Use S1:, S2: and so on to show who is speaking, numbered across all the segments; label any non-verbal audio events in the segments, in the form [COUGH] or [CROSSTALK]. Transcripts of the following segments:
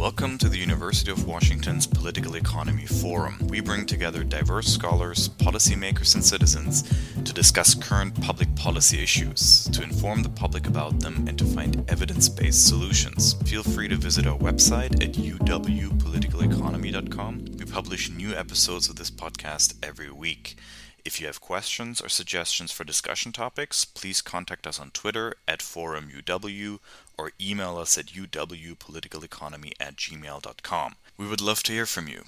S1: Welcome to the University of Washington's Political Economy Forum. We bring together diverse scholars, policymakers, and citizens to discuss current public policy issues, to inform the public about them, and to find evidence based solutions. Feel free to visit our website at uwpoliticaleconomy.com. We publish new episodes of this podcast every week. If you have questions or suggestions for discussion topics, please contact us on Twitter at ForumUW or email us at uwpoliticaleconomy at gmail.com. We would love to hear from you.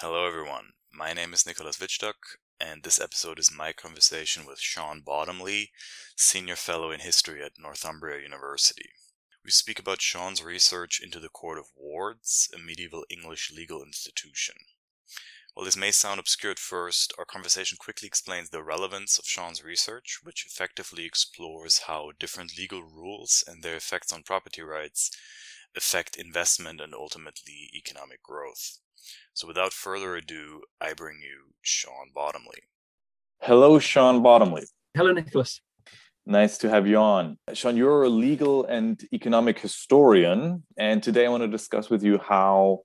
S1: Hello, everyone. My name is Nicolas Wittstock, and this episode is my conversation with Sean Bottomley, Senior Fellow in History at Northumbria University. We speak about Sean's research into the Court of Wards, a medieval English legal institution. While this may sound obscure at first, our conversation quickly explains the relevance of Sean's research, which effectively explores how different legal rules and their effects on property rights affect investment and ultimately economic growth. So without further ado, I bring you Sean Bottomley.
S2: Hello, Sean Bottomley.
S3: Hello, Nicolas.
S2: Nice to have you on. Sean, you're a legal and economic historian, and today I want to discuss with you how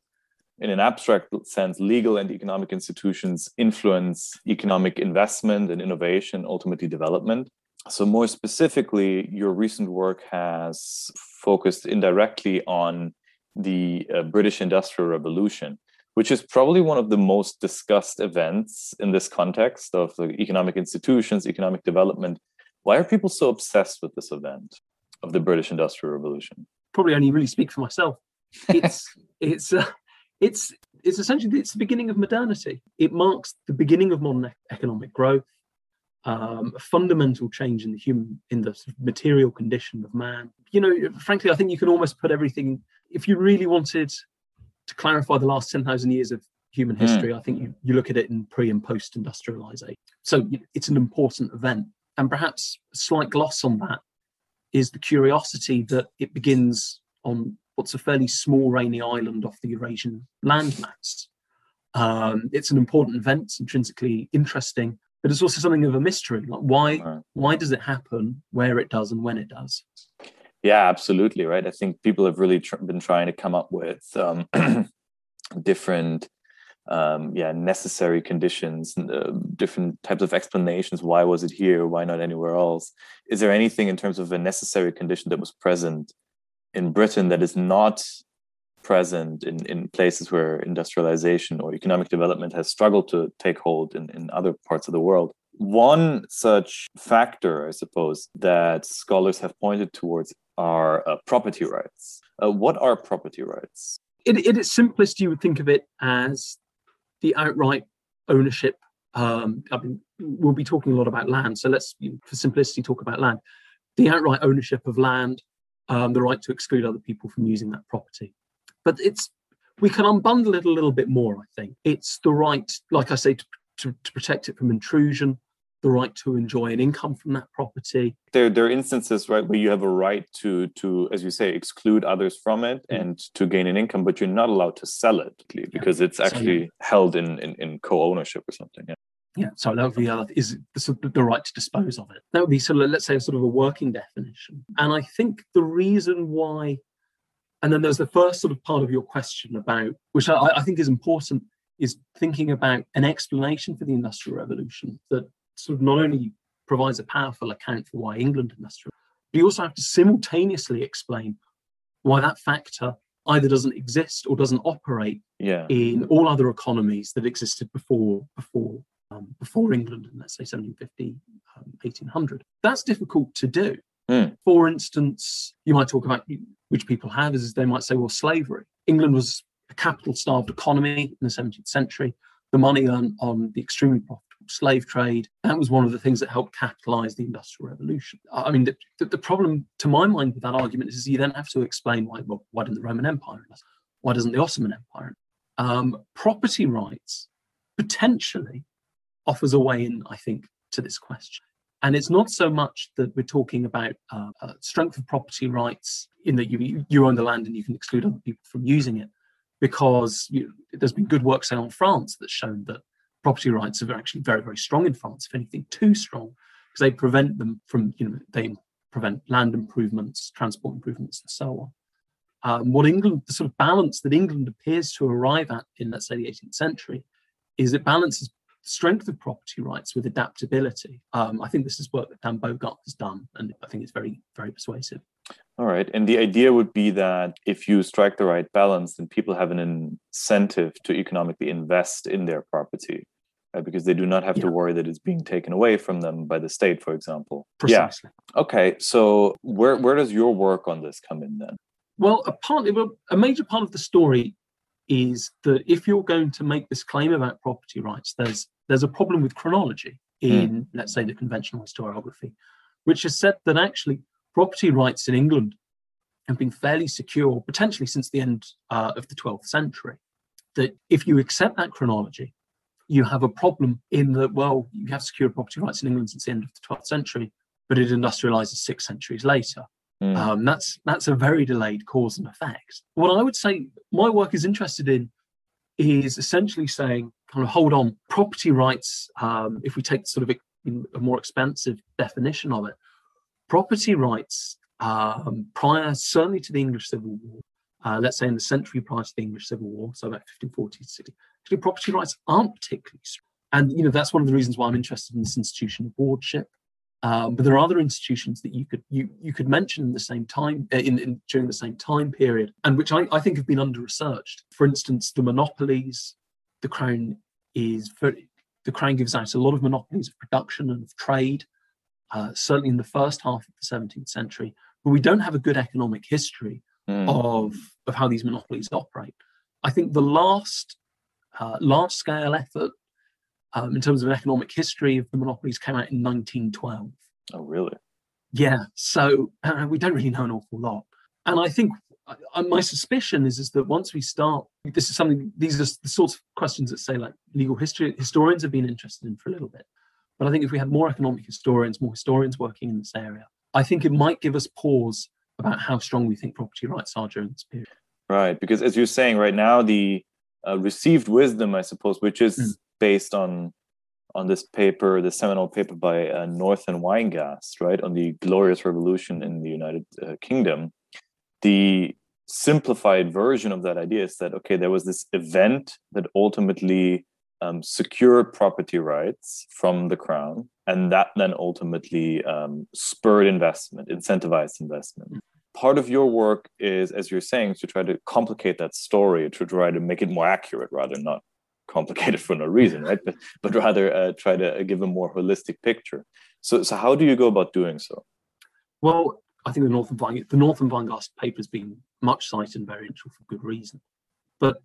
S2: in an abstract sense, legal and economic institutions influence economic investment and innovation, ultimately development. So, more specifically, your recent work has focused indirectly on the uh, British Industrial Revolution, which is probably one of the most discussed events in this context of the economic institutions, economic development. Why are people so obsessed with this event of the British Industrial Revolution?
S3: Probably only really speak for myself. [LAUGHS] It's it's uh, it's it's essentially it's the beginning of modernity. It marks the beginning of modern economic growth, um, a fundamental change in the human in the material condition of man. You know, frankly, I think you can almost put everything. If you really wanted to clarify the last ten thousand years of human hmm. history, mm. I think you, you look at it in pre and post industrialization. So it's an important event, and perhaps a slight gloss on that is the curiosity that it begins on what's a fairly small rainy island off the Eurasian landmass. Um, it's an important event, it's intrinsically interesting, but it's also something of a mystery. Like why why does it happen, where it does, and when it does?
S2: Yeah, absolutely right. I think people have really tr- been trying to come up with um, [CLEARS THROAT] different um, yeah necessary conditions uh, different types of explanations why was it here why not anywhere else is there anything in terms of a necessary condition that was present in Britain that is not present in, in places where industrialization or economic development has struggled to take hold in, in other parts of the world. One such factor, I suppose, that scholars have pointed towards are uh, property rights. Uh, what are property rights?
S3: In, in its simplest, you would think of it as the outright ownership. Um, I mean, we'll be talking a lot about land, so let's, for simplicity, talk about land. The outright ownership of land um, the right to exclude other people from using that property. But it's we can unbundle it a little bit more. I think it's the right, like I say, to, to, to protect it from intrusion, the right to enjoy an income from that property.
S2: There, there are instances, right, where you have a right to, to, as you say, exclude others from it mm. and to gain an income, but you're not allowed to sell it because yeah. it's actually so, yeah. held in, in, in co-ownership or something. Yeah.
S3: Yeah, so that would be the other is the, the right to dispose of it. That would be sort of let's say a sort of a working definition. And I think the reason why, and then there's the first sort of part of your question about which I, I think is important, is thinking about an explanation for the industrial revolution that sort of not only provides a powerful account for why England industrial, but you also have to simultaneously explain why that factor either doesn't exist or doesn't operate
S2: yeah.
S3: in all other economies that existed before before um, before England in, let's say, 1750, um, 1800. That's difficult to do. Mm. For instance, you might talk about, which people have, is they might say, well, slavery. England was a capital starved economy in the 17th century. The money earned on the extremely profitable slave trade, that was one of the things that helped capitalize the Industrial Revolution. I mean, the, the, the problem, to my mind, with that argument is you then have to explain why, well, why didn't the Roman Empire? Why doesn't the Ottoman Empire? Um, property rights potentially offers a way in, I think, to this question. And it's not so much that we're talking about uh, uh, strength of property rights in that you, you own the land and you can exclude other people from using it, because you, there's been good work, say, on France that's shown that property rights are actually very, very strong in France, if anything, too strong, because they prevent them from, you know, they prevent land improvements, transport improvements, and so on. um, what England, the sort of balance that England appears to arrive at in, let's say, the 18th century, is it balances strength of property rights with adaptability. Um, I think this is work that Dan Bogart has done, and I think it's very, very persuasive.
S2: All right. And the idea would be that if you strike the right balance, then people have an incentive to economically invest in their property. Because they do not have yeah. to worry that it's being taken away from them by the state, for example.
S3: Precisely.
S2: Yeah. Okay. So where, where does your work on this come in then?
S3: Well, a part, a major part of the story is that if you're going to make this claim about property rights, there's there's a problem with chronology in, mm. let's say, the conventional historiography, which has said that actually property rights in England have been fairly secure, potentially since the end uh, of the 12th century. That if you accept that chronology, you have a problem in that, well, you have secure property rights in England since the end of the 12th century, but it industrializes six centuries later. Mm. Um, that's that's a very delayed cause and effect. What I would say my work is interested in is essentially saying, kind of hold on, property rights. Um, if we take sort of a, a, more expansive definition of it, property rights um, prior, certainly to the English Civil War, uh, let's say in the century prior to the English Civil War, so about 1540 to 60, property rights aren't particularly strong. And you know that's one of the reasons why I'm interested in this institution of wardship. Um, but there are other institutions that you could you you could mention in the same time uh, in, in, during the same time period, and which I, I think have been under researched. For instance, the monopolies. The crown is very, the crown gives out a lot of monopolies of production and of trade, uh, certainly in the first half of the 17th century. But we don't have a good economic history mm. of of how these monopolies operate. I think the last uh, large scale effort um, in terms of an economic history of the monopolies came out in 1912. Oh,
S2: really?
S3: Yeah. So uh, [CLEARS THROAT] we don't really know an awful lot. And I think uh, my suspicion is, is that once we start, this is something, these are the sorts of questions that say like legal history, historians have been interested in for a little bit. But I think if we had more economic historians, more historians working in this area, I think it might give us pause about how strong we think property rights are during this period.
S2: Right. Because as you're saying right now, the uh, received wisdom, I suppose, which is mm based on on this paper, the seminal paper by uh, North and Weingast, right, on the Glorious Revolution in the United uh, Kingdom. The simplified version of that idea is that okay, there was this event that ultimately um, secured property rights from the crown, and that then ultimately um, spurred investment, incentivized investment. Mm. Part of your work is, as you're saying, to try to complicate that story, to try to make it more accurate rather not complicated for no reason, right? But but rather uh, try to give a more holistic picture. So so how do you go about doing so?
S3: Well, I think the Northern Vine, the North and Weingast paper has been much cited and very interesting for good reason. But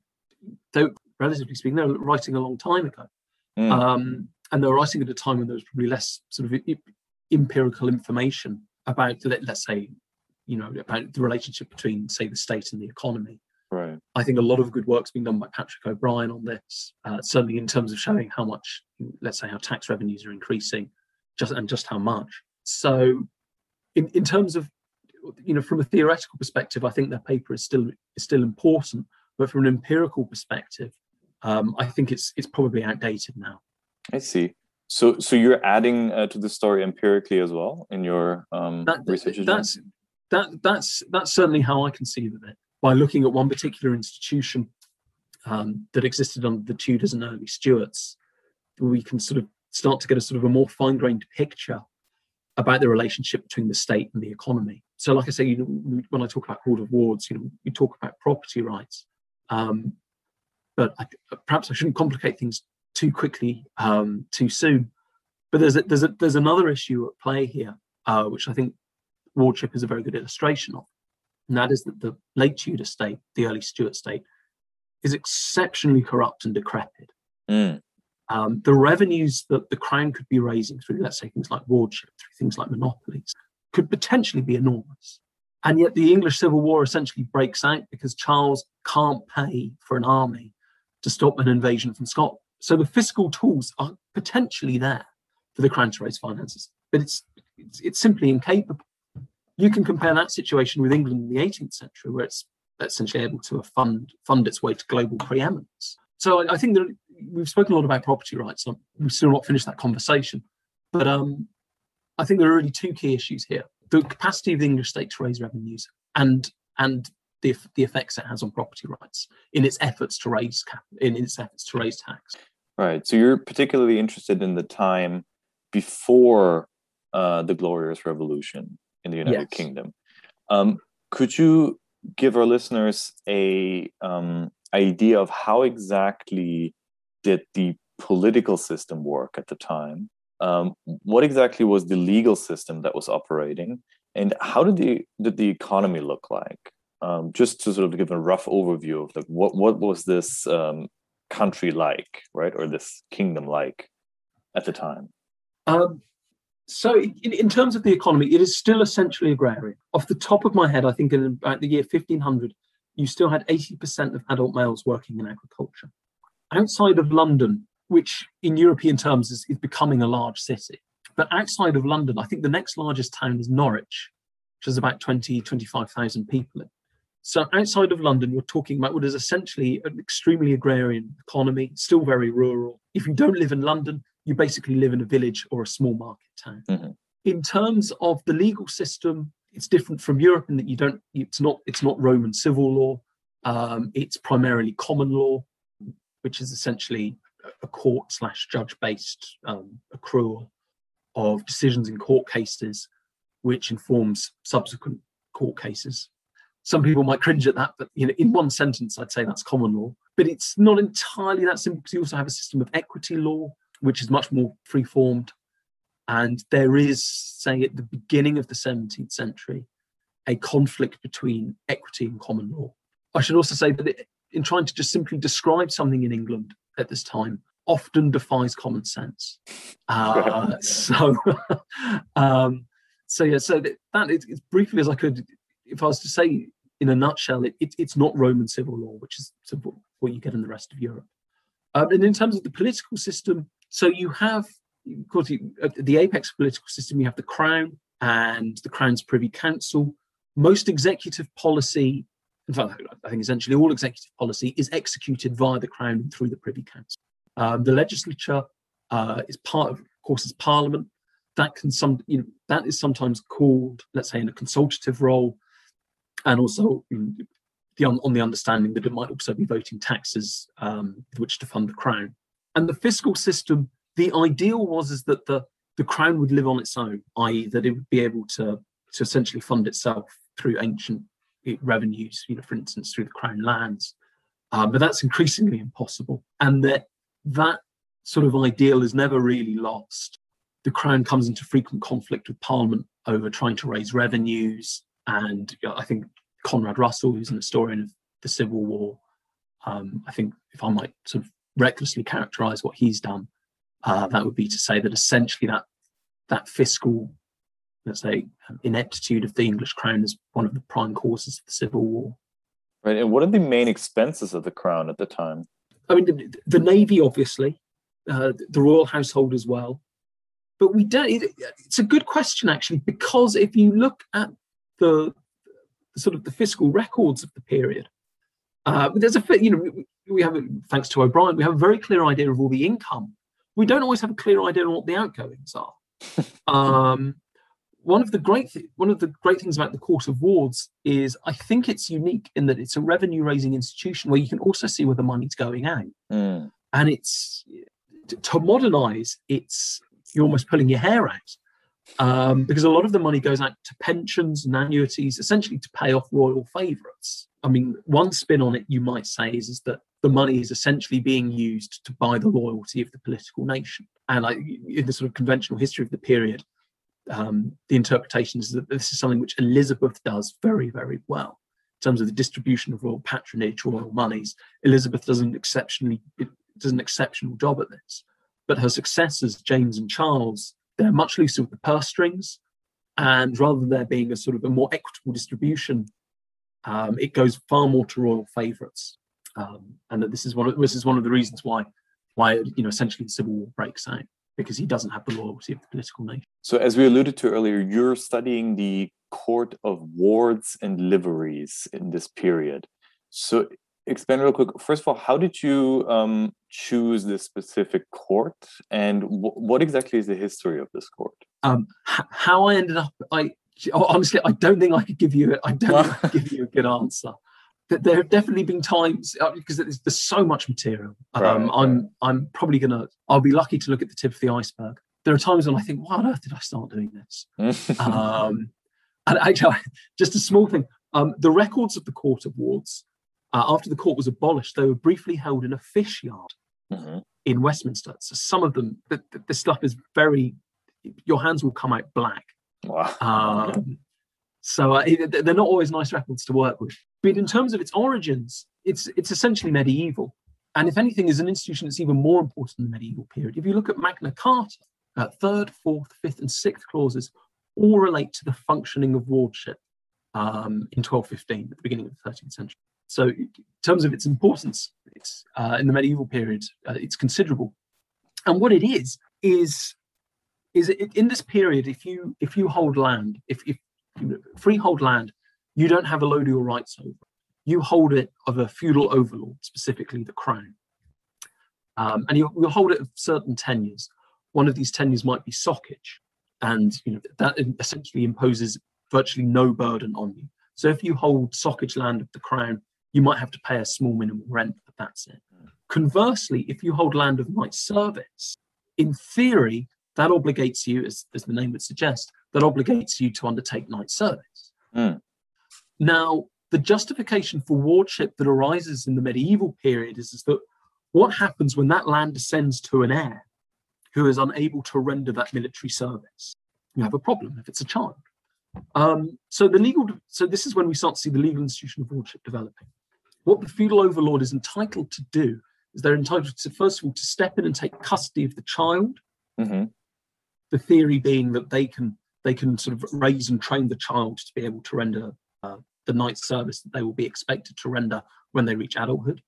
S3: though relatively speaking, they were writing a long time ago, mm. um, and they were writing at a time when there was probably less sort of empirical information about, let's say, you know, about the relationship between, say, the state and the economy.
S2: Right.
S3: I think a lot of good work's been done by Patrick O'Brien on this, uh, certainly in terms of showing how much, let's say, how tax revenues are increasing, just and just how much. So, in, in terms of, you know, from a theoretical perspective, I think their paper is still is still important, but from an empirical perspective, um, I think it's it's probably outdated now.
S2: I see. So, so you're adding uh, to the story empirically as well in your um, that, research.
S3: That's that that's that's certainly how I conceive of it by looking at one particular institution um, that existed under the Tudors and early Stuarts, we can sort of start to get a sort of a more fine-grained picture about the relationship between the state and the economy. So, like I say, you know, when I talk about Court of Wards, you know, we talk about property rights, um, but I, perhaps I shouldn't complicate things too quickly, um, too soon. But there's a, there's a, there's another issue at play here, uh, which I think wardship is a very good illustration of and that is that the late Tudor state, the early Stuart state, is exceptionally corrupt and decrepit. Mm. Um, the revenues that the crown could be raising through, let's say, things like wardship, through things like monopolies, could potentially be enormous. And yet the English Civil War essentially breaks out because Charles can't pay for an army to stop an invasion from Scotland. So the fiscal tools are potentially there for the crown to raise finances, but it's, it's, it's simply incapable you can compare that situation with England in the 18th century, where it's essentially able to fund fund its way to global preeminence. So I, I think that we've spoken a lot about property rights. we've still not finished that conversation, but um, I think there are really two key issues here: the capacity of the English state to raise revenues, and and the, the effects it has on property rights in its efforts to raise cap, in its efforts to raise tax.
S2: Right. So you're particularly interested in the time before uh, the Glorious Revolution in the United yes. Kingdom. Um, could you give our listeners a um, idea of how exactly did the political system work at the time? Um, what exactly was the legal system that was operating, and how did the did the economy look like? Um, just to sort of give a rough overview of like what what was this um, country like, right, or this kingdom like at the time?
S3: Um, so, in, in, terms of the economy, it is still essentially agrarian. Off the top of my head, I think in about the year 1500, you still had 80% of adult males working in agriculture. Outside of London, which in European terms is, is becoming a large city, but outside of London, I think the next largest town is Norwich, which has about 20, 25,000 people in. So outside of London, you're talking about what is essentially an extremely agrarian economy, still very rural. If you don't live in London, you basically live in a village or a small market town. Mm-hmm. In terms of the legal system, it's different from Europe in that you don't. It's not. It's not Roman civil law. Um, it's primarily common law, which is essentially a court slash judge based um, accrual of decisions in court cases, which informs subsequent court cases. Some people might cringe at that, but you know, in one sentence, I'd say that's common law. But it's not entirely that simple because you also have a system of equity law, which is much more free formed. And there is, say, at the beginning of the 17th century, a conflict between equity and common law. I should also say that it, in trying to just simply describe something in England at this time, often defies common sense. [LAUGHS] Uh, so, [LAUGHS] um, so yeah, so that, that is, as briefly as I could, if I was to say in a nutshell, it, it, it's not Roman civil law, which is what you get in the rest of Europe. Um, and in terms of the political system, so you have, of course, the apex political system, you have the crown and the crown's privy council. Most executive policy, in fact, I think essentially all executive policy is executed via the crown and through the privy council. Um, the legislature uh, is part of, of course, is parliament. That can some, you know, that is sometimes called, let's say, in a consultative role, and also the, on the understanding that it might also be voting taxes um, which to fund the crown. And the fiscal system, the ideal was is that the, the crown would live on its own, i.e., that it would be able to, to essentially fund itself through ancient revenues, you know, for instance, through the crown lands. Uh, but that's increasingly impossible. And that that sort of ideal is never really lost. The crown comes into frequent conflict with parliament over trying to raise revenues. And you know, I think Conrad Russell, who's an historian of the Civil War, um, I think if I might sort of recklessly characterize what he's done, uh, that would be to say that essentially that that fiscal, let's say, ineptitude of the English crown is one of the prime causes of the Civil War.
S2: Right. And what are the main expenses of the crown at the time?
S3: I mean, the, the navy, obviously, uh, the royal household as well. But we don't. It, it's a good question actually, because if you look at the, the sort of the fiscal records of the period, uh, there's a you know we have, thanks to O'Brien, we have a very clear idea of all the income. We don't always have a clear idea on what the outgoings are. [LAUGHS] um, one of the great th- one of the great things about the Court of Wards is I think it's unique in that it's a revenue raising institution where you can also see where the money's going out, mm. and it's to modernize. It's you're almost pulling your hair out um, because a lot of the money goes out to pensions and annuities, essentially to pay off royal favourites. I mean, one spin on it you might say is, is that the money is essentially being used to buy the loyalty of the political nation. And in the sort of conventional history of the period, um, the interpretation is that this is something which Elizabeth does very, very well in terms of the distribution of royal patronage, royal monies. Elizabeth does an exceptionally does an exceptional job at this, but her successors, James and Charles, they're much looser with the purse strings, and rather than there being a sort of a more equitable distribution, um, it goes far more to royal favourites. Um, and that this is one of this is one of the reasons why why you know essentially the civil war breaks out because he doesn't have the loyalty of the political nation.
S2: So as we alluded to earlier, you're studying the court of wards and liveries in this period. So expand real quick. First of all, how did you um, choose this specific court, and w- what exactly is the history of this court?
S3: Um, h- how I ended up, I honestly, I don't think I could give you, I don't give you a good answer. That there have definitely been times uh, because there's, there's, so much material. Um, right, I'm I'm probably gonna I'll be lucky to look at the tip of the iceberg. There are times when I think, why on earth did I start doing this? [LAUGHS] um, and actually, just a small thing. Um, the records of the Court of Wards, uh, after the court was abolished, they were briefly held in a fish yard mm-hmm. in Westminster. So some of them, the, the, the, stuff is very, your hands will come out black. Wow. Um, so uh, they're not always nice records to work with. But in terms of its origins, it's it's essentially medieval. And if anything, is an institution that's even more important in the medieval period. If you look at Magna Carta, uh, third, fourth, fifth, and sixth clauses all relate to the functioning of wardship um, in 1215, at the beginning of the 13th century. So, in terms of its importance, it's uh, in the medieval period, uh, it's considerable. And what it is is is it, in this period, if you if you hold land, if, if freehold land, you don't have a load of your rights over. You hold it of a feudal overlord, specifically the crown. Um, and you, hold it of certain tenures. One of these tenures might be socage, and you know that essentially imposes virtually no burden on you. So if you hold socage land of the crown, you might have to pay a small minimum rent, but that's it. Conversely, if you hold land of knight service, in theory, that obligates you, as, as the name would suggest, that obligates you to undertake knight service. Mm. Now, the justification for wardship that arises in the medieval period is, is that what happens when that land descends to an heir who is unable to render that military service? You have a problem if it's a child. Um, so the legal, so this is when we start to see the legal institution of wardship developing. What the feudal overlord is entitled to do is they're entitled to first of all to step in and take custody of the child. Mm-hmm. The theory being that they can they can sort of raise and train the child to be able to render uh, the knight service that they will be expected to render when they reach adulthood.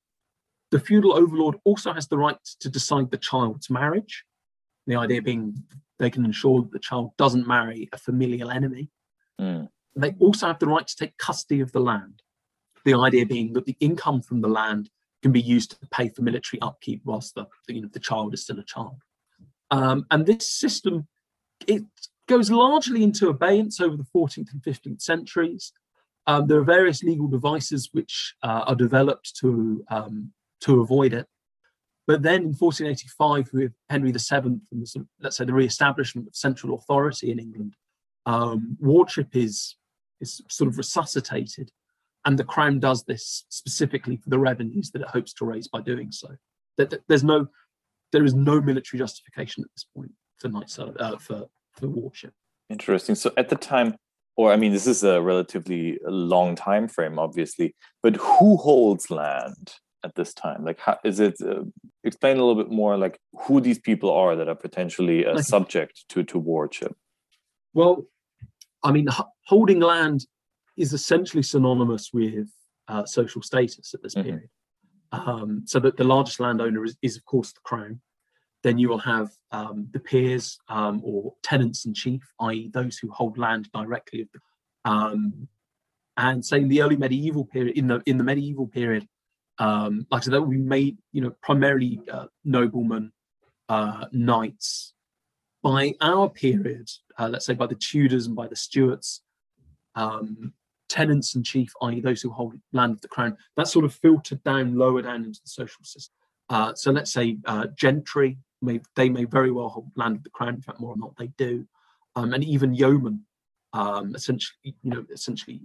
S3: The feudal overlord also has the right to decide the child's marriage. The idea being they can ensure that the child doesn't marry a familial enemy. Mm. They also have the right to take custody of the land. The idea being that the income from the land can be used to pay for military upkeep whilst the, you know, the child is still a child. Um, and this system, it goes largely into abeyance over the 14th and 15th centuries. Um, there are various legal devices which uh, are developed to um, to avoid it. But then in 1485, with Henry VII and the, let's say the re-establishment of central authority in England, um, wardship is is sort of resuscitated, and the crown does this specifically for the revenues that it hopes to raise by doing so. That there's no there is no military justification at this point for knight uh, for the wardship.
S2: Interesting. So at the time, or I mean, this is a relatively long time frame, obviously, but who holds land at this time? Like, how is it? Uh, explain a little bit more, like who these people are that are potentially uh, subject to to wardship.
S3: Well, I mean, holding land is essentially synonymous with uh, social status at this mm-hmm. period. Um, so that the largest landowner is, is, of course, the crown. Then you will have um, the peers um, or tenants in chief, i.e., those who hold land directly. Um, and say in the early medieval period, in the in the medieval period, um, like I said, that would be made, you know, primarily uh, noblemen, uh, knights. By our period, uh, let's say by the Tudors and by the Stuarts, um, tenants in chief, i.e., those who hold land of the crown, that sort of filtered down lower down into the social system. Uh, so let's say uh, gentry, may they may very well hold land of the crown. In fact, more or not they do, um, and even yeomen, um, essentially, you know, essentially,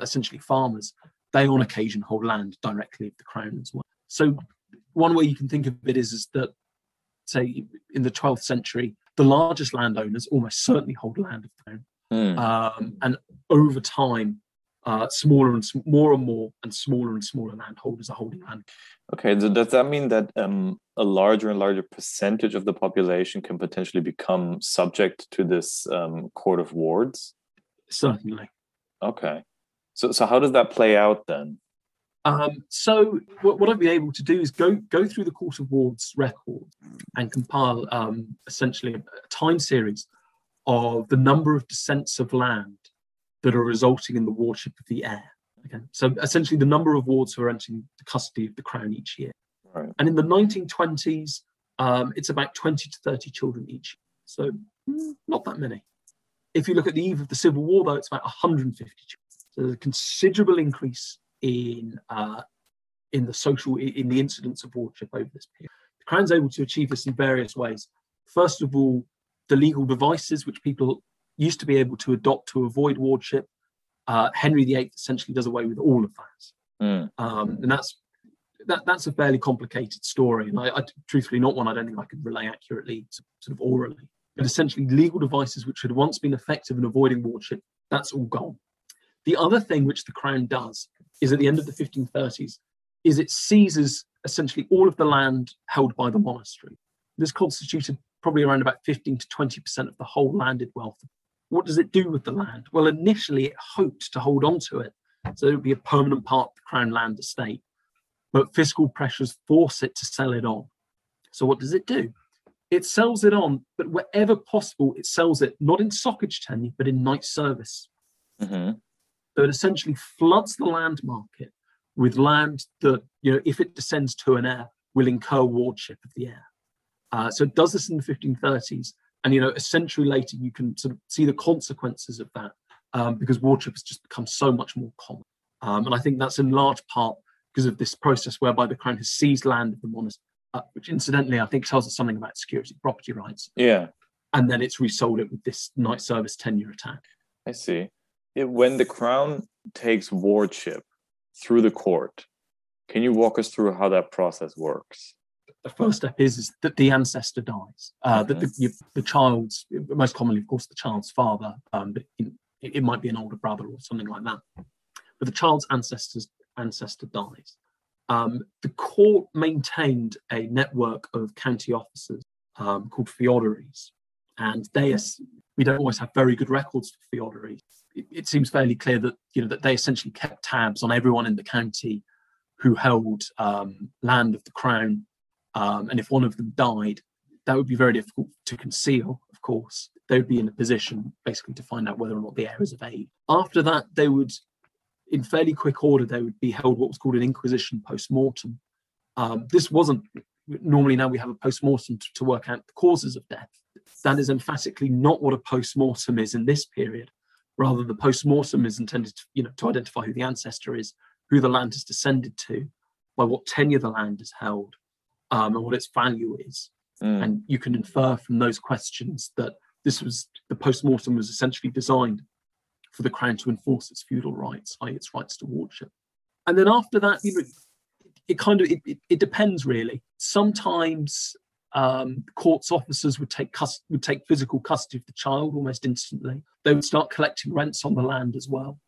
S3: essentially farmers, they on occasion hold land directly of the crown as well. So one way you can think of it is, is that, say, in the 12th century, the largest landowners almost certainly hold land of the crown, mm. um, and over time, uh, smaller and sm- more and more and smaller and smaller landholders are holding land.
S2: Okay, so does that mean that um, a larger and larger percentage of the population can potentially become subject to this um, court of wards?
S3: Certainly.
S2: Okay, so so how does that play out then?
S3: Um, so what, what I've been able to do is go go through the court of wards record and compile um, essentially a time series of the number of descents of land that are resulting in the wardship of the heir. Okay, so essentially the number of wards who are entering the custody of the crown each year. Right. And in the 1920s, um, it's about 20 to 30 children each. So mm, not that many. If you look at the eve of the Civil War, though, it's about 150 children. So there's a considerable increase in uh, in the social in the incidence of wardship over this period. The Crown's able to achieve this in various ways. First of all, the legal devices which people used to be able to adopt to avoid wardship. Uh, Henry VIII essentially does away with all of that, mm. um, and that's that, that's a fairly complicated story, and I, I, truthfully not one I don't think I could relay accurately, sort of orally. But essentially, legal devices which had once been effective in avoiding wardship, that's all gone. The other thing which the crown does is at the end of the 1530s, is it seizes essentially all of the land held by the monastery. This constituted probably around about 15 to 20% of the whole landed wealth. What does it do with the land? Well, initially it hoped to hold on to it, so it would be a permanent part of the crown land estate. But fiscal pressures force it to sell it on. So what does it do? It sells it on, but wherever possible, it sells it not in socage tenure, but in knight service. Mm-hmm. So it essentially floods the land market with land that, you know, if it descends to an heir, will incur wardship of the heir. Uh, so it does this in the 1530s. And, you know, a century later, you can sort of see the consequences of that um, because wardship has just become so much more common. Um, and I think that's in large part because of this process whereby the crown has seized land of the monastery, uh, which incidentally I think tells us something about security property rights.
S2: Yeah.
S3: And then it's resold it with this knight service tenure attack.
S2: I see. when the crown takes wardship through the court, can you walk us through how that process works?
S3: The first step is, is that the ancestor dies. Uh, mm-hmm. That the, you, the, child's, most commonly, of course, the child's father, um, but it, it might be an older brother or something like that. But the child's ancestors ancestor dies. Um, the court maintained a network of county officers um, called feodaries, and they we don't always have very good records for feodaries. It, it, seems fairly clear that you know that they essentially kept tabs on everyone in the county who held um, land of the crown, um, and if one of them died, that would be very difficult to conceal. Of course, they would be in a position basically to find out whether or not the heir is of age. After that, they would in fairly quick order, they would be held what was called an inquisition post-mortem. Um, this wasn't normally now we have a post-mortem to, to, work out the causes of death. That is emphatically not what a post-mortem is in this period. Rather, the post-mortem is intended to, you know, to identify who the ancestor is, who the land has descended to, by what tenure the land is held, um, and what its value is. Mm. And you can infer from those questions that this was the post-mortem was essentially designed for the crown to enforce its feudal rights, i.e., its rights to wardship. And then after that, you know, it, it kind of it, it, it, depends really. Sometimes um, courts officers would take cust- would take physical custody of the child almost instantly. They would start collecting rents on the land as well.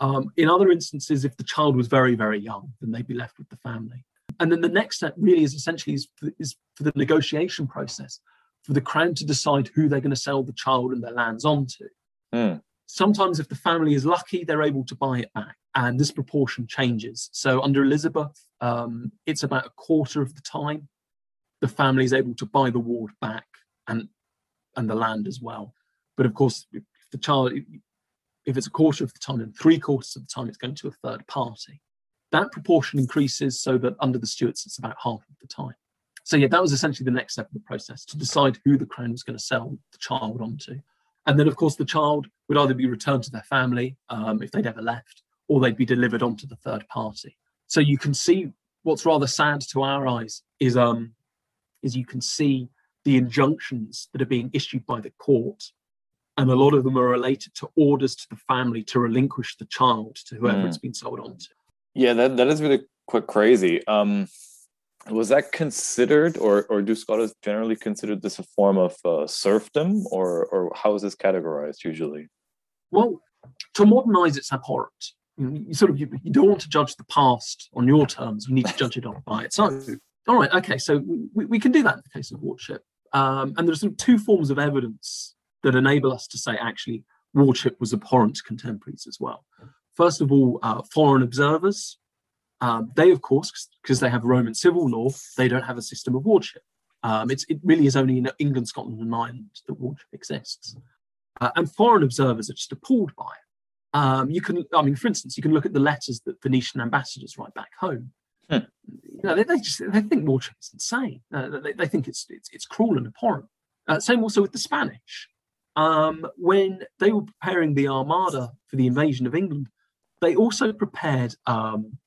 S3: Um, in other instances, if the child was very very young, then they'd be left with the family. And then the next step really is essentially is for, is for the negotiation process for the crown to decide who they're going to sell the child and their lands onto. Mm. Sometimes, if the family is lucky, they're able to buy it back, and this proportion changes. So, under Elizabeth, um, it's about a quarter of the time the family is able to buy the ward back and and the land as well. But of course, if the child, if it's a quarter of the time and three quarters of the time, it's going to a third party. That proportion increases so that under the Stuarts, it's about half of the time. So yeah, that was essentially the next step of the process to decide who the crown was going to sell the child onto. And then, of course, the child would either be returned to their family um, if they'd ever left, or they'd be delivered onto the third party. So you can see what's rather sad to our eyes is um, is you can see the injunctions that are being issued by the court, and a lot of them are related to orders to the family to relinquish the child to whoever mm. it's been sold on to.
S2: Yeah, that, that is really quite crazy. Um, was that considered or, or do scholars generally consider this a form of uh, serfdom or, or how is this categorized usually?
S3: Well to modernize it's abhorrent you sort of you, you, don't want to judge the past on your terms you need to judge it on by its own. All right okay so we, we can do that in the case of wardship um, and there's sort of two forms of evidence that enable us to say actually wardship was abhorrent to contemporaries as well first of all uh, foreign observers um, they, of course, because they have Roman civil law, they don't have a system of wardship. Um, it really is only in England, Scotland, and Ireland that wardship exists. Uh, and foreign observers are just appalled by it. Um, you can, I mean, for instance, you can look at the letters that Venetian ambassadors write back home. Hmm. You know, they, they, just they think wardship is insane. Uh, they, they, think it's, it's, it's cruel and abhorrent. Uh, same also with the Spanish. Um, when they were preparing the Armada for the invasion of England, they also prepared um,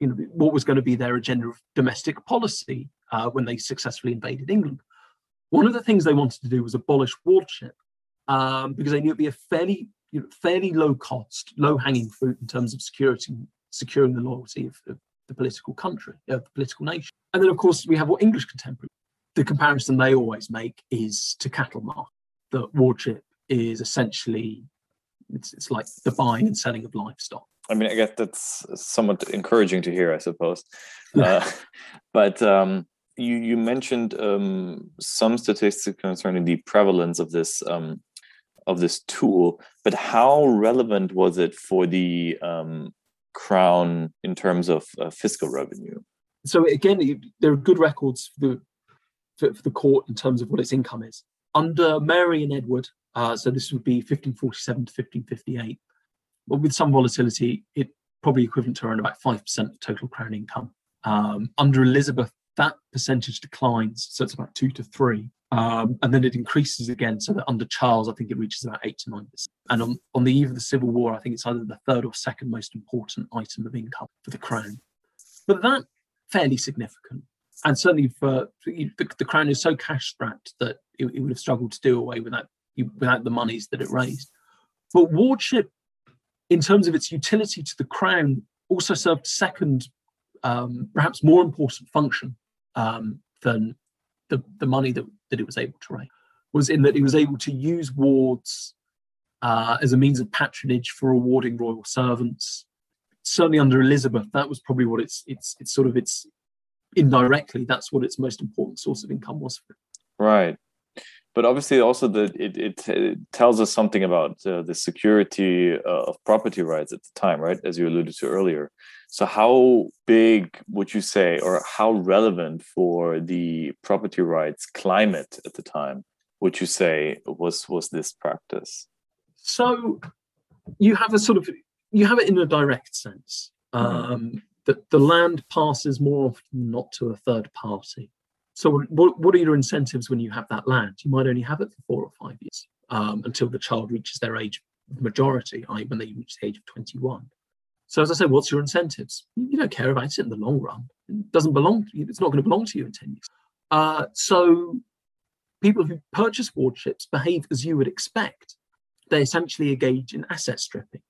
S3: you know, what was going to be their agenda of domestic policy uh, when they successfully invaded England. One of the things they wanted to do was abolish wardship um, because they knew it'd be a fairly, you know, fairly low cost, low hanging fruit in terms of security, securing the loyalty of, of the political country, of the political nation. And then, of course, we have what English contemporary. The comparison they always make is to cattle. That wardship is essentially it's, it's like the buying and selling of livestock.
S2: I mean, I guess that's somewhat encouraging to hear, I suppose. [LAUGHS] Uh, but um, you you mentioned um, some statistics concerning the prevalence of this um, of this tool, but how relevant was it for the um, crown in terms of uh, fiscal revenue?
S3: So again, there are good records for the for, for, the court in terms of what its income is under Mary and Edward. Uh, so this would be 1547 to 1558. But with some volatility, it probably equivalent to around about five percent of total crown income. Um, under Elizabeth, that percentage declines, so it's about two to three. Um, and then it increases again, so that under Charles, I think it reaches about eight to nine percent. And on, on the eve of the Civil War, I think it's either the third or second most important item of income for the crown. But that fairly significant, and certainly for the, the crown is so cash strapped that it, it, would have struggled to do away with that without the monies that it raised. But wardship, in terms of its utility to the crown, also served second, um, perhaps more important function um, than the, the money that, that it was able to raise, was in that it was able to use wards uh, as a means of patronage for rewarding royal servants. Certainly under Elizabeth, that was probably what it's it's it's sort of its indirectly that's what its most important source of income was.
S2: Right, but obviously also that it, it, it tells us something about uh, the security uh, of property rights at the time, right? As you alluded to earlier. So, how big would you say, or how relevant for the property rights climate at the time would you say was was this practice?
S3: So, you have a sort of you have it in a direct sense mm-hmm. um, that the land passes more often not to a third party. So, what, what are your incentives when you have that land? You might only have it for four or five years um, until the child reaches their age of majority, i.e., when they reach the age of 21. So as I said, what's your incentives? You don't care about it in the long run. It doesn't belong to you. It's not going to belong to you in 10 years. Uh, so people who purchase wardships behave as you would expect. They essentially engage in asset stripping.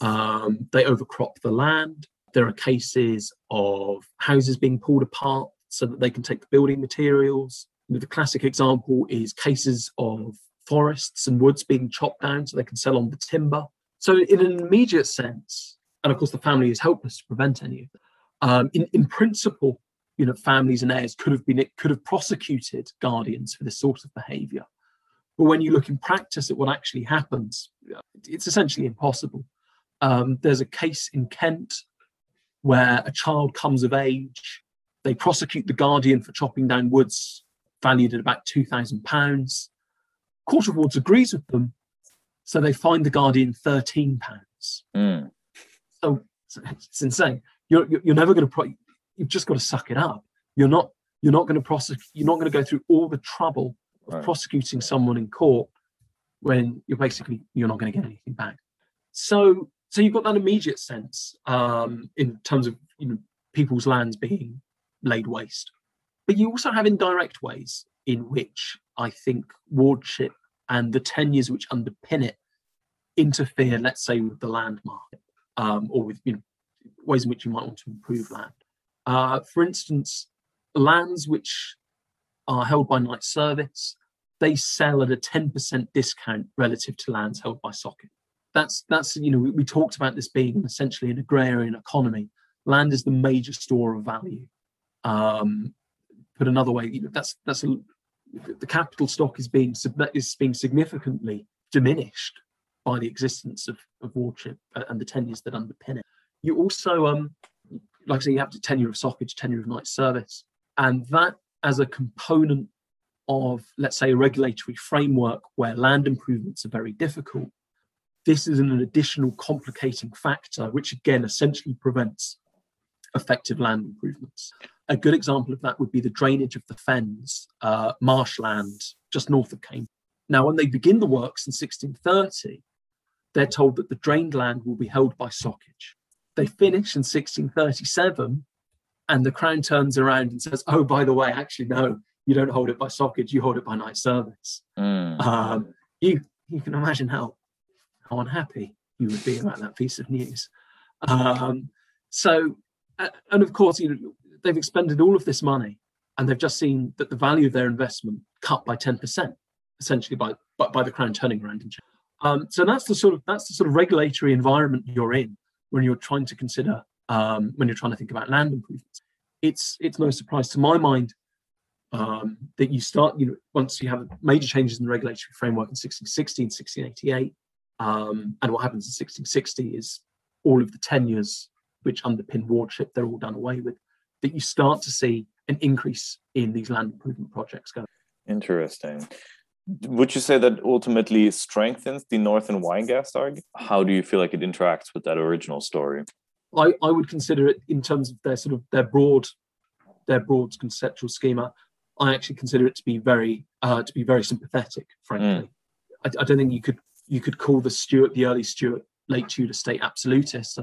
S3: Um, they overcrop the land. There are cases of houses being pulled apart so that they can take the building materials. the classic example is cases of forests and woods being chopped down so they can sell on the timber. So, in an immediate sense, and of course the family is helpless to prevent any of that. Um, in, in principle, you know, families and heirs could have been could have prosecuted guardians for this sort of behaviour. But when you look in practice at what actually happens, it's essentially impossible. Um, there's a case in Kent where a child comes of age, they prosecute the guardian for chopping down woods valued at about two thousand pounds. Court of Wards agrees with them, so they find the guardian thirteen pounds. Mm. So it's insane. You're you're never going to. Pro- you've just got to suck it up. You're not you're not going to prosecute. You're not going to go through all the trouble of right. prosecuting someone in court when you're basically you're not going to get anything back. So so you've got that immediate sense um, in terms of you know people's lands being laid waste, but you also have indirect ways in which I think wardship and the tenures which underpin it interfere, let's say, with the land market um, or with you know, ways in which you might want to improve land. Uh, for instance, lands which are held by knight service, they sell at a 10% discount relative to lands held by socage. That's that's you know we, we talked about this being essentially an agrarian economy. Land is the major store of value. Um, put another way, that's that's a, the capital stock is being is being significantly diminished by the existence of, of wardship and the tenures that underpin it. You also, um, like I say, you have the tenure of socage, tenure of knight service, and that as a component of, let's say, a regulatory framework where land improvements are very difficult. This is an additional complicating factor, which again essentially prevents effective land improvements. A good example of that would be the drainage of the fens, uh, marshland just north of Cambridge. Now, when they begin the works in 1630, they're told that the drained land will be held by socage. They finish in 1637, and the crown turns around and says, "Oh, by the way, actually, no, you don't hold it by socage; you hold it by knight service." Mm. Um, you you can imagine how how unhappy you would be about that piece of news. Um, so, and of course, you know, they've expended all of this money, and they've just seen that the value of their investment cut by ten percent, essentially by, by by the crown turning around and. Um, so that's the sort of that's the sort of regulatory environment you're in when you're trying to consider um, when you're trying to think about land improvements. It's it's no surprise to my mind um, that you start you know once you have major changes in the regulatory framework in 1660 and 1688, um, and what happens in 1660 is all of the tenures which underpin wardship they're all done away with. That you start to see an increase in these land improvement projects going.
S2: Interesting would you say that ultimately strengthens the North and Weingast argument? How do you feel like it interacts with that original story?
S3: I, I would consider it in terms of their sort of their broad their broad conceptual schema. I actually consider it to be very uh, to be very sympathetic, frankly. Mm. I, I, don't think you could you could call the Stuart the early Stuart late Tudor state absolutist.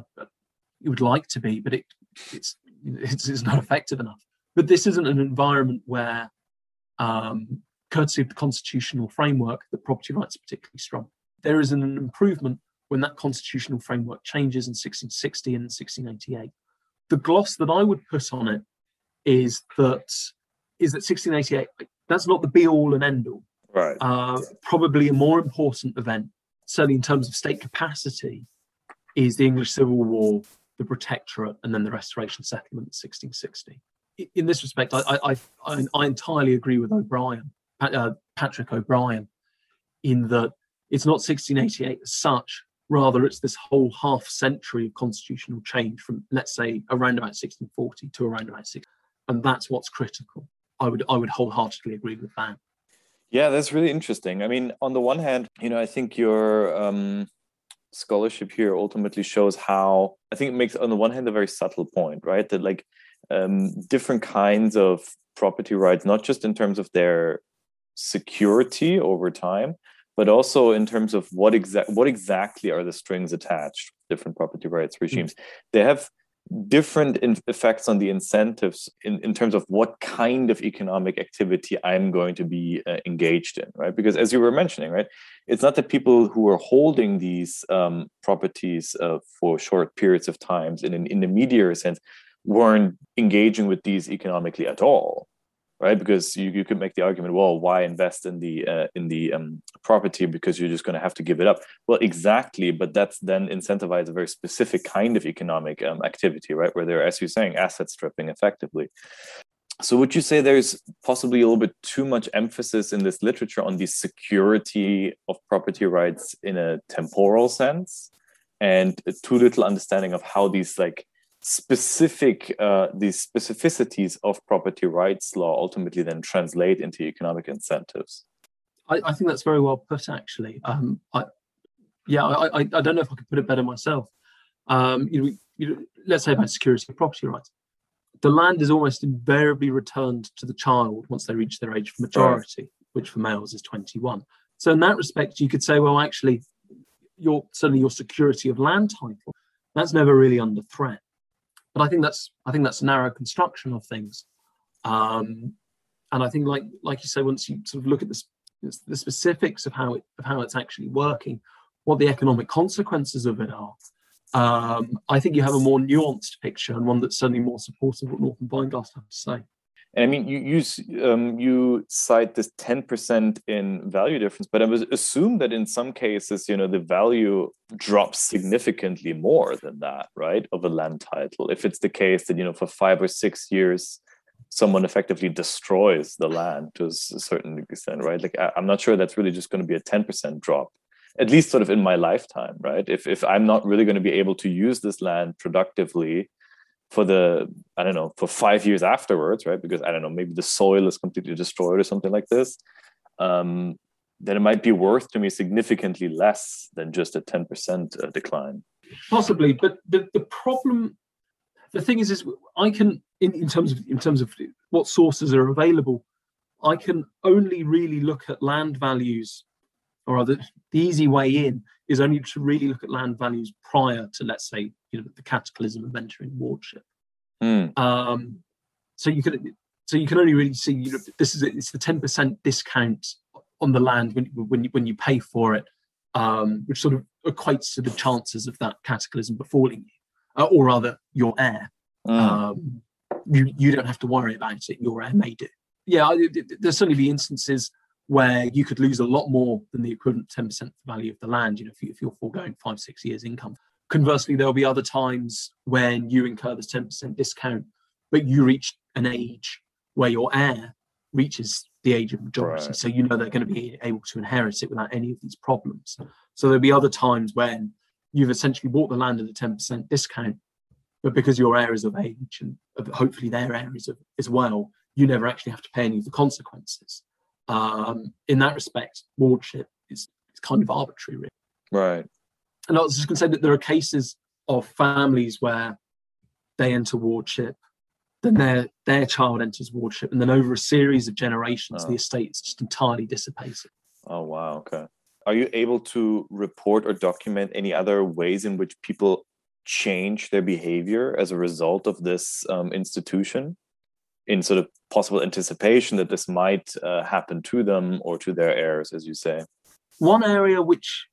S3: You would like to be, but it it's it's, it's not effective enough. But this isn't an environment where um, courtesy of the constitutional framework, that property rights are particularly strong. There is an improvement when that constitutional framework changes in 1660 and 1688. The gloss that I would put on it is that is that 1688 that's not the be all and end all.
S2: Right. Uh,
S3: probably a more important event, certainly in terms of state capacity, is the English Civil War, the Protectorate, and then the Restoration Settlement in 1660. In this respect, I, I, I, I entirely agree with O'Brien uh, Patrick O'Brien, in that it's not 1688 as such, rather it's this whole half century of constitutional change from let's say around about 1640 to around about 60, and that's what's critical. I would I would wholeheartedly agree with that.
S2: Yeah, that's really interesting. I mean, on the one hand, you know, I think your um, scholarship here ultimately shows how I think it makes on the one hand a very subtle point, right? That like um, different kinds of property rights, not just in terms of their security over time, but also in terms of what exact what exactly are the strings attached different property rights hmm. regimes. Mm-hmm. They have different effects on the incentives in, in terms of what kind of economic activity I'm going to be uh, engaged in, right? Because as you were mentioning, right, it's not that people who are holding these um, properties uh, for short periods of times in an intermediary sense weren't engaging with these economically at all right? Because you, you could make the argument, well, why invest in the uh, in the um, property because you're just going to have to give it up? Well, exactly, but that's then incentivize a very specific kind of economic um, activity, right? Where they're, as you're saying, asset stripping effectively. So would you say there's possibly a little bit too much emphasis in this literature on the security of property rights in a temporal sense, and too little understanding of how these like specific uh, the specificities of property rights law ultimately then translate into economic incentives?
S3: I, I think that's very well put actually. Um, I, yeah I, I, don't know if i could put it better myself. Um, you know, you know, let's say about security of property rights. The land is almost invariably returned to the child once they reach their age of majority which for males is 21 so in that respect you could say well actually your certainly your security of land title that's never really under threat but I think that's I think that's a narrow construction of things. Um, and I think, like like you say, once you sort of look at the, the specifics of how it of how it's actually working, what the economic consequences of it are, um, I think you have a more nuanced picture and one that's certainly more supportive of what North and Weingast have to say.
S2: And I mean, you you um, you cite this ten percent in value difference, but I would assume that in some cases, you know, the value drops significantly more than that, right, of a land title. If it's the case that you know, for five or six years, someone effectively destroys the land to a certain extent, right? Like, I, I'm not sure that's really just going to be a ten percent drop, at least sort of in my lifetime, right? If if I'm not really going to be able to use this land productively for the i don't know for five years afterwards right? Because i don't know maybe the soil is completely destroyed or something like this. Um, then it might be worth to me significantly less than just a 10% uh, decline.
S3: Possibly but the, the problem the thing is is i can in, in terms of in terms of what sources are available i can only really look at land values or rather, the easy way in is only to really look at land values prior to, let's say, you know, the cataclysm of entering wardship.
S2: Mm.
S3: Um, so you can so you can only really see you know, this is it's the ten percent discount on the land when when you, when you pay for it, um, which sort of equates to the chances of that cataclysm befalling you, uh, or rather your heir.
S2: Mm.
S3: Um, you you don't have to worry about it. Your heir may do. Yeah, there's certainly be instances where you could lose a lot more than the equivalent 10% of the value of the land, you know, if, you, if you're foregoing five, six years income. Conversely, there'll be other times when you incur this 10% discount, but you reach an age where your heir reaches the age of majority. Right. So you know they're going to be able to inherit it without any of these problems. So there'll be other times when you've essentially bought the land at a 10% discount, but because your heir is of age and hopefully their heir is of, as well, you never actually have to pay any of the consequences. Um, in that respect, wardship is, is kind of arbitrary, really.
S2: Right.
S3: And I was just going to say that there are cases of families where they enter wardship, then their their child enters wardship, and then over a series of generations, oh. the estate is just entirely dissipated.
S2: Oh wow! Okay. Are you able to report or document any other ways in which people change their behavior as a result of this um, institution? In sort of possible anticipation that this might uh, happen to them or to their heirs, as you say?
S3: One area which,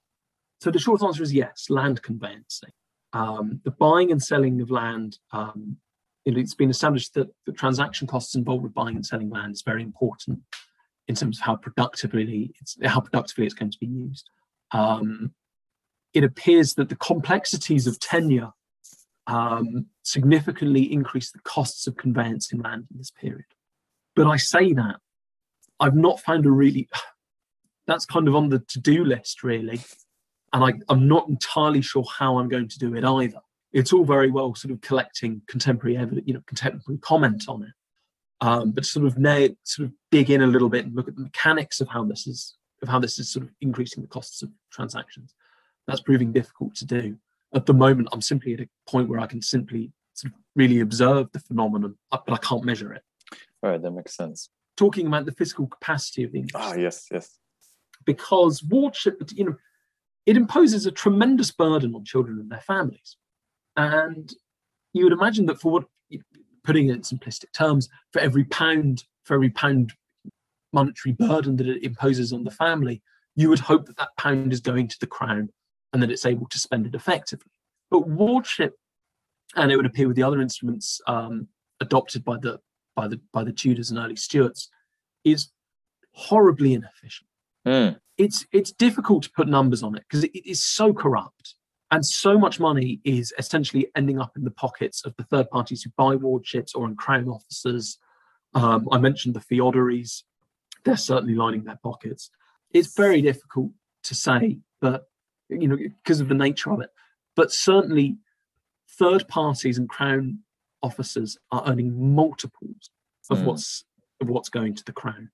S3: so the short answer is yes, land conveyancing. Um, the buying and selling of land, um, it's been established that the transaction costs involved with buying and selling land is very important in terms of how productively it's how productively it's going to be used. Um, it appears that the complexities of tenure um, significantly increase the costs of conveyancing land in this period. But I say that I've not found a really [SIGHS] that's kind of on the to-do list really, and I, I'm not entirely sure how I'm going to do it either. It's all very well sort of collecting contemporary evidence, you know, contemporary comment on it, um, but sort of now sort of dig in a little bit and look at the mechanics of how this is of how this is sort of increasing the costs of transactions. That's proving difficult to do at the moment, I'm simply at a point where I can simply sort of really observe the phenomenon, uh, but I can't measure it.
S2: All right, that makes sense.
S3: Talking about the fiscal capacity of the industry.
S2: Ah, yes, yes.
S3: Because wardship, you know, it imposes a tremendous burden on children and their families. And you would imagine that for what, putting it in simplistic terms, for every pound, for every pound monetary burden that it imposes on the family, you would hope that that pound is going to the crown and that it's able to spend it effectively. But wardship, and it would appear with the other instruments um, adopted by the by the by the Tudors and early Stuarts, is horribly inefficient.
S2: Mm.
S3: It's it's difficult to put numbers on it because it is so corrupt, and so much money is essentially ending up in the pockets of the third parties who buy wardships or in crown officers. Um, I mentioned the feodaries; they're certainly lining their pockets. It's very difficult to say, but you know, because of the nature of it. But certainly, third parties and crown officers are earning multiples of mm. what's of what's going to the crown.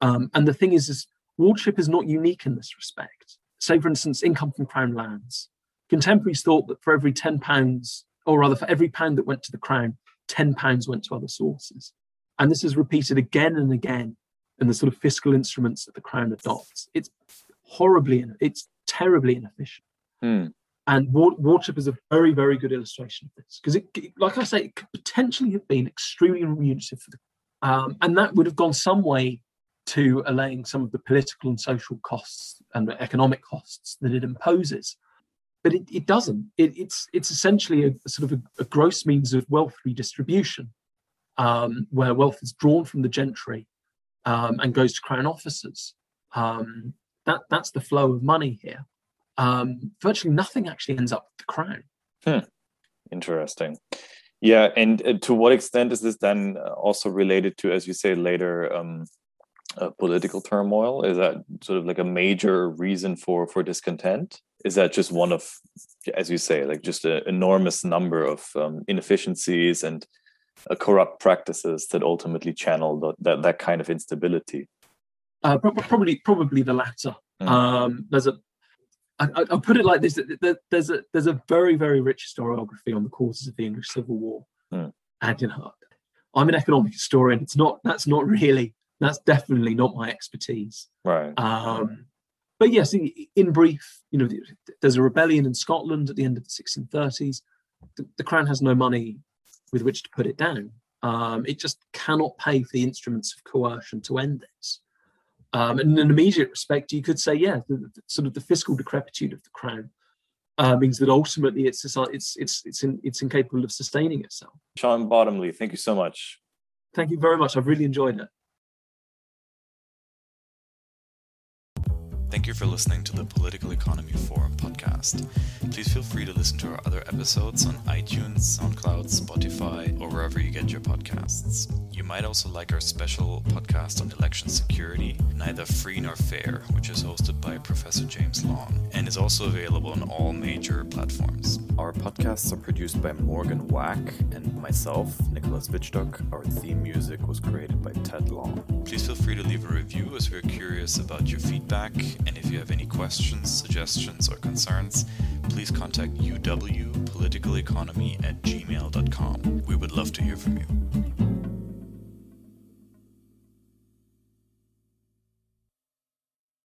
S3: Um, and the thing is, is wardship is not unique in this respect. Say, for instance, income from crown lands. Contemporaries thought that for every ten pounds, or rather, for every pound that went to the crown, ten pounds went to other sources. And this is repeated again and again in the sort of fiscal instruments that the crown adopts. It's horribly, it's terribly inefficient.
S2: Mm.
S3: And Wardship is a very, very good illustration of this because, it, like I say, it could potentially have been extremely remunerative for the, um, and that would have gone some way to allaying some of the political and social costs and economic costs that it imposes. But it, it doesn't. It, it's it's essentially a, a sort of a, a, gross means of wealth redistribution, um, where wealth is drawn from the gentry um, and goes to crown officers. Um, that that's the flow of money here. Um, virtually nothing actually ends up with the crown.
S2: Hmm. Interesting. Yeah, and uh, to what extent is this then uh, also related to, as you say later, um, uh, political turmoil? Is that sort of like a major reason for for discontent? Is that just one of, as you say, like just an enormous number of um, inefficiencies and uh, corrupt practices that ultimately channel the, that that kind of instability?
S3: Uh, probably, probably the latter. Mm. Um, there's a, I, I'll put it like this: there's a there's a very very rich historiography on the causes of the English Civil War,
S2: mm.
S3: and you know, I'm an economic historian. It's not that's not really that's definitely not my expertise.
S2: Right.
S3: Um, but yes, in, in, brief, you know, there's a rebellion in Scotland at the end of the 1630s. The, the crown has no money with which to put it down. Um, it just cannot pay for the instruments of coercion to end this. Um, in an immediate respect, you could say, yeah, the, the, sort of the fiscal decrepitude of the crown uh, means that ultimately it's it's it's it's in, it's incapable of sustaining itself.
S2: Sean Bottomley, thank you so much.
S3: Thank you very much. I've really enjoyed it.
S1: Thank you for listening to the Political Economy Forum podcast. Please feel free to listen to our other episodes on iTunes, SoundCloud, Spotify, or wherever you get your podcasts. You might also like our special podcast on election security, Neither Free Nor Fair, which is hosted by Professor James Long and is also available on all major platforms.
S2: Our podcasts are produced by Morgan Wack and myself, Nicolas Wittstock. Our theme music was created by Ted Long.
S1: Please feel free to leave a review as we're curious about your feedback and if you have any questions, suggestions, or concerns, please contact uwpoliticaleconomy at gmail.com. We would love to hear from you.